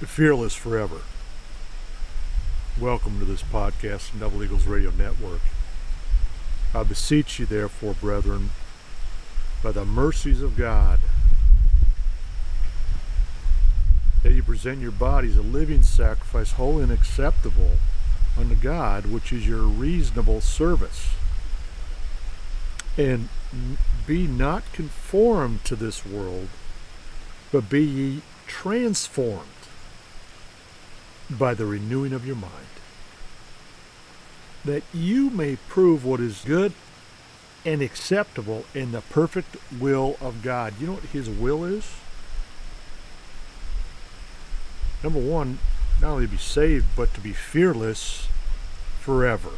Fearless Forever. Welcome to this podcast from Double Eagles Radio Network. I beseech you, therefore, brethren, by the mercies of God, that you present your bodies a living sacrifice, holy and acceptable unto God, which is your reasonable service. And be not conformed to this world, but be ye transformed by the renewing of your mind, that you may prove what is good and acceptable in the perfect will of God. You know what His will is? Number one, not only to be saved, but to be fearless forever.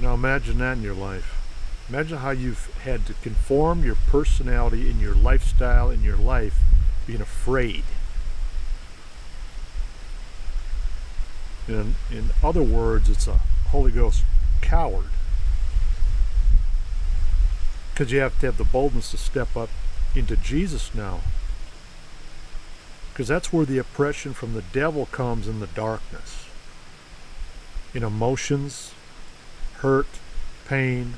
Now imagine that in your life. Imagine how you've had to conform your personality and your lifestyle in your life being afraid. In, in other words, it's a Holy Ghost coward. Because you have to have the boldness to step up into Jesus now. Because that's where the oppression from the devil comes in the darkness. In emotions, hurt, pain,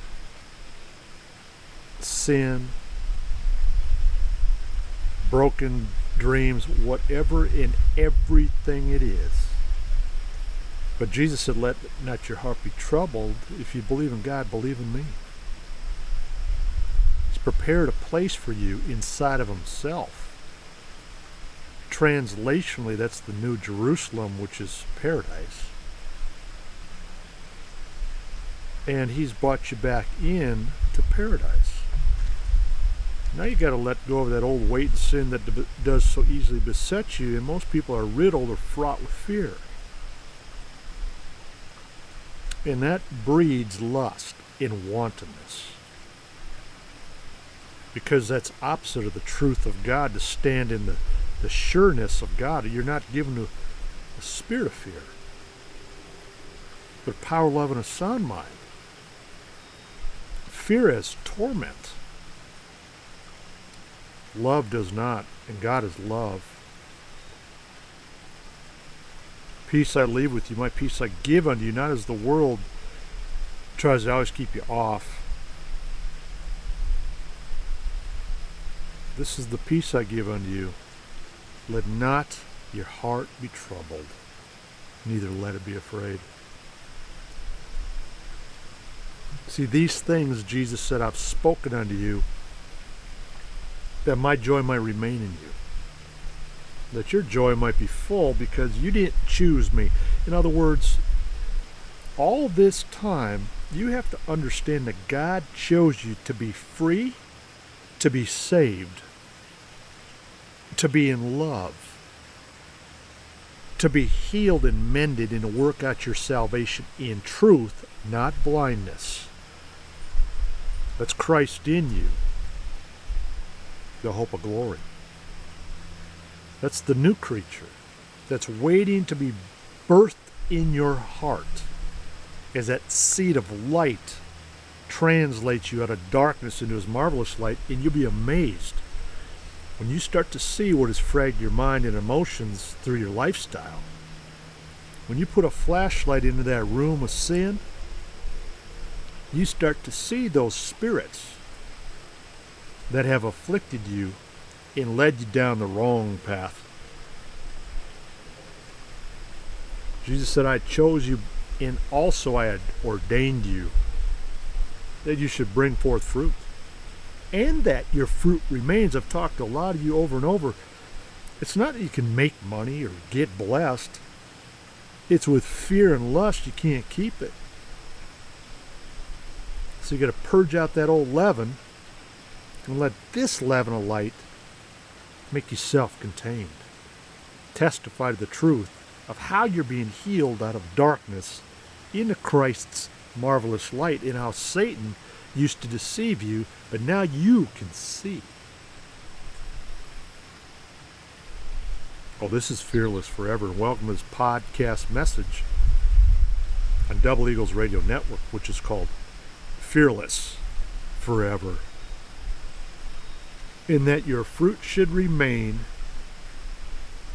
sin, broken dreams, whatever in everything it is. But Jesus said, Let not your heart be troubled. If you believe in God, believe in me. He's prepared a place for you inside of Himself. Translationally, that's the New Jerusalem, which is paradise. And He's brought you back in to paradise. Now you got to let go of that old weight and sin that does so easily beset you, and most people are riddled or fraught with fear. And that breeds lust in wantonness. Because that's opposite of the truth of God to stand in the, the sureness of God. You're not given a, a spirit of fear, but power, love, and a sound mind. Fear is torment. Love does not, and God is love. Peace I leave with you, my peace I give unto you, not as the world tries to always keep you off. This is the peace I give unto you. Let not your heart be troubled, neither let it be afraid. See, these things Jesus said, I've spoken unto you that my joy might remain in you. That your joy might be full because you didn't choose me. In other words, all this time, you have to understand that God chose you to be free, to be saved, to be in love, to be healed and mended, and to work out your salvation in truth, not blindness. That's Christ in you the hope of glory. That's the new creature that's waiting to be birthed in your heart as that seed of light translates you out of darkness into his marvelous light, and you'll be amazed when you start to see what has fragged your mind and emotions through your lifestyle. When you put a flashlight into that room of sin, you start to see those spirits that have afflicted you and led you down the wrong path. Jesus said, I chose you and also I had ordained you that you should bring forth fruit and that your fruit remains. I've talked to a lot of you over and over. It's not that you can make money or get blessed. It's with fear and lust you can't keep it. So you got to purge out that old leaven and let this leaven of light make you self contained. Testify to the truth of how you're being healed out of darkness into Christ's marvelous light, and how Satan used to deceive you, but now you can see. Oh, this is Fearless Forever, welcome to this podcast message on Double Eagles Radio Network, which is called Fearless Forever. In that your fruit should remain,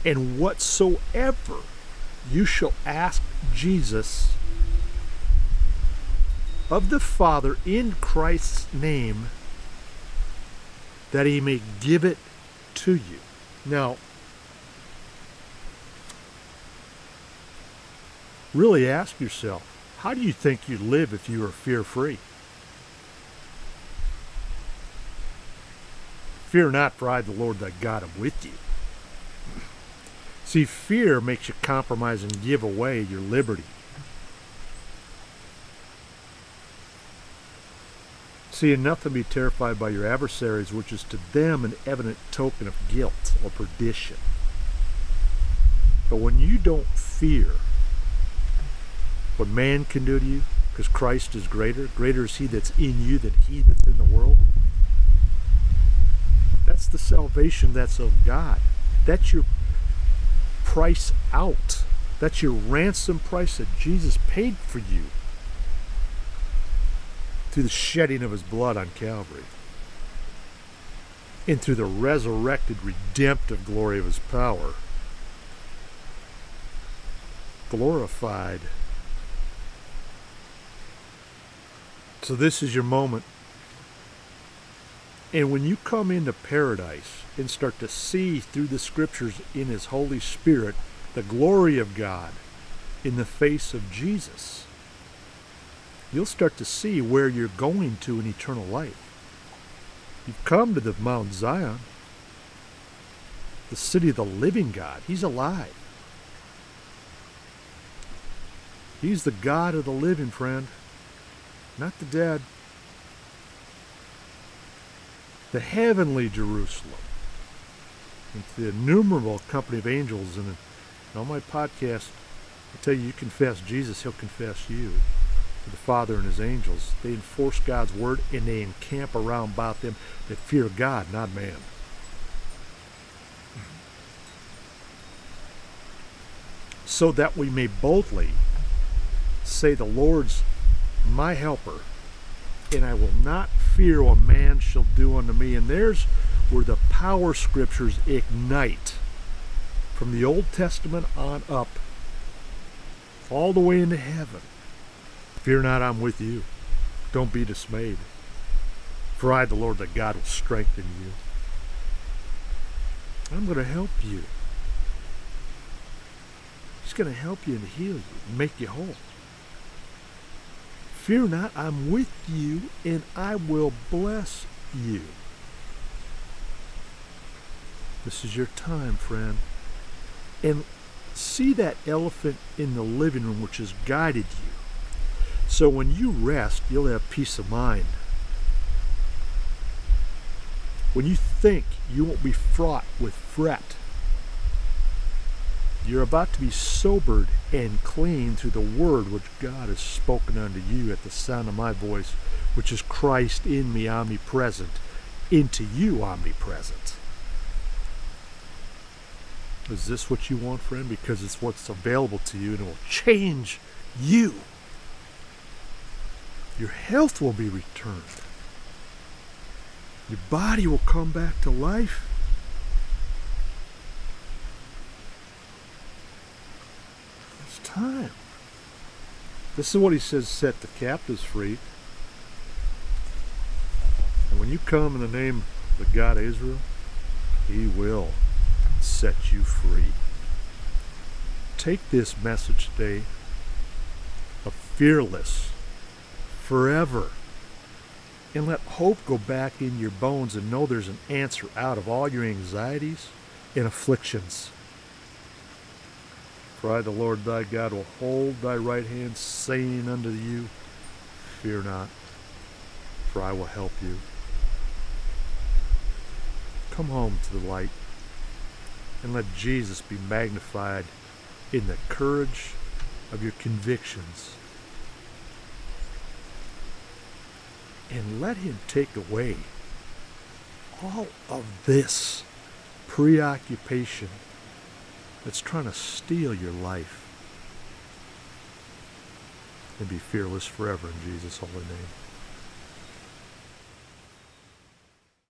and whatsoever you shall ask Jesus of the Father in Christ's name, that he may give it to you. Now, really ask yourself how do you think you'd live if you were fear free? Fear not, for I, the Lord thy God, am with you. See, fear makes you compromise and give away your liberty. See, enough to be terrified by your adversaries, which is to them an evident token of guilt or perdition. But when you don't fear what man can do to you, because Christ is greater, greater is he that's in you than he that's in the world. The salvation that's of God. That's your price out. That's your ransom price that Jesus paid for you through the shedding of his blood on Calvary and through the resurrected, redemptive glory of his power. Glorified. So, this is your moment. And when you come into paradise and start to see through the scriptures in His Holy Spirit the glory of God in the face of Jesus, you'll start to see where you're going to in eternal life. You've come to the Mount Zion, the city of the living God. He's alive. He's the God of the living, friend, not the dead. The heavenly Jerusalem. It's the innumerable company of angels. And on my podcast, I tell you, you confess Jesus, he'll confess you to the Father and his angels. They enforce God's word and they encamp around about them that fear God, not man. So that we may boldly say, The Lord's my helper, and I will not fear what man shall do unto me. And there's where the power scriptures ignite from the Old Testament on up, all the way into heaven. Fear not, I'm with you. Don't be dismayed. For I, the Lord thy God, will strengthen you. I'm going to help you. He's going to help you and heal you and make you whole. Fear not, I'm with you, and I will bless you. This is your time, friend. And see that elephant in the living room which has guided you. So when you rest, you'll have peace of mind. When you think, you won't be fraught with fret. You're about to be sobered and clean through the word which God has spoken unto you at the sound of my voice, which is Christ in me omnipresent, into you omnipresent. Is this what you want, friend? Because it's what's available to you and it will change you. Your health will be returned. Your body will come back to life. It's time. This is what he says set the captives free. And when you come in the name of the God of Israel, he will set you free. Take this message today of fearless forever. And let hope go back in your bones and know there's an answer out of all your anxieties and afflictions. For I, the Lord thy God, will hold thy right hand, saying unto you, Fear not, for I will help you. Come home to the light, and let Jesus be magnified in the courage of your convictions and let Him take away all of this preoccupation that's trying to steal your life and be fearless forever in Jesus' holy name.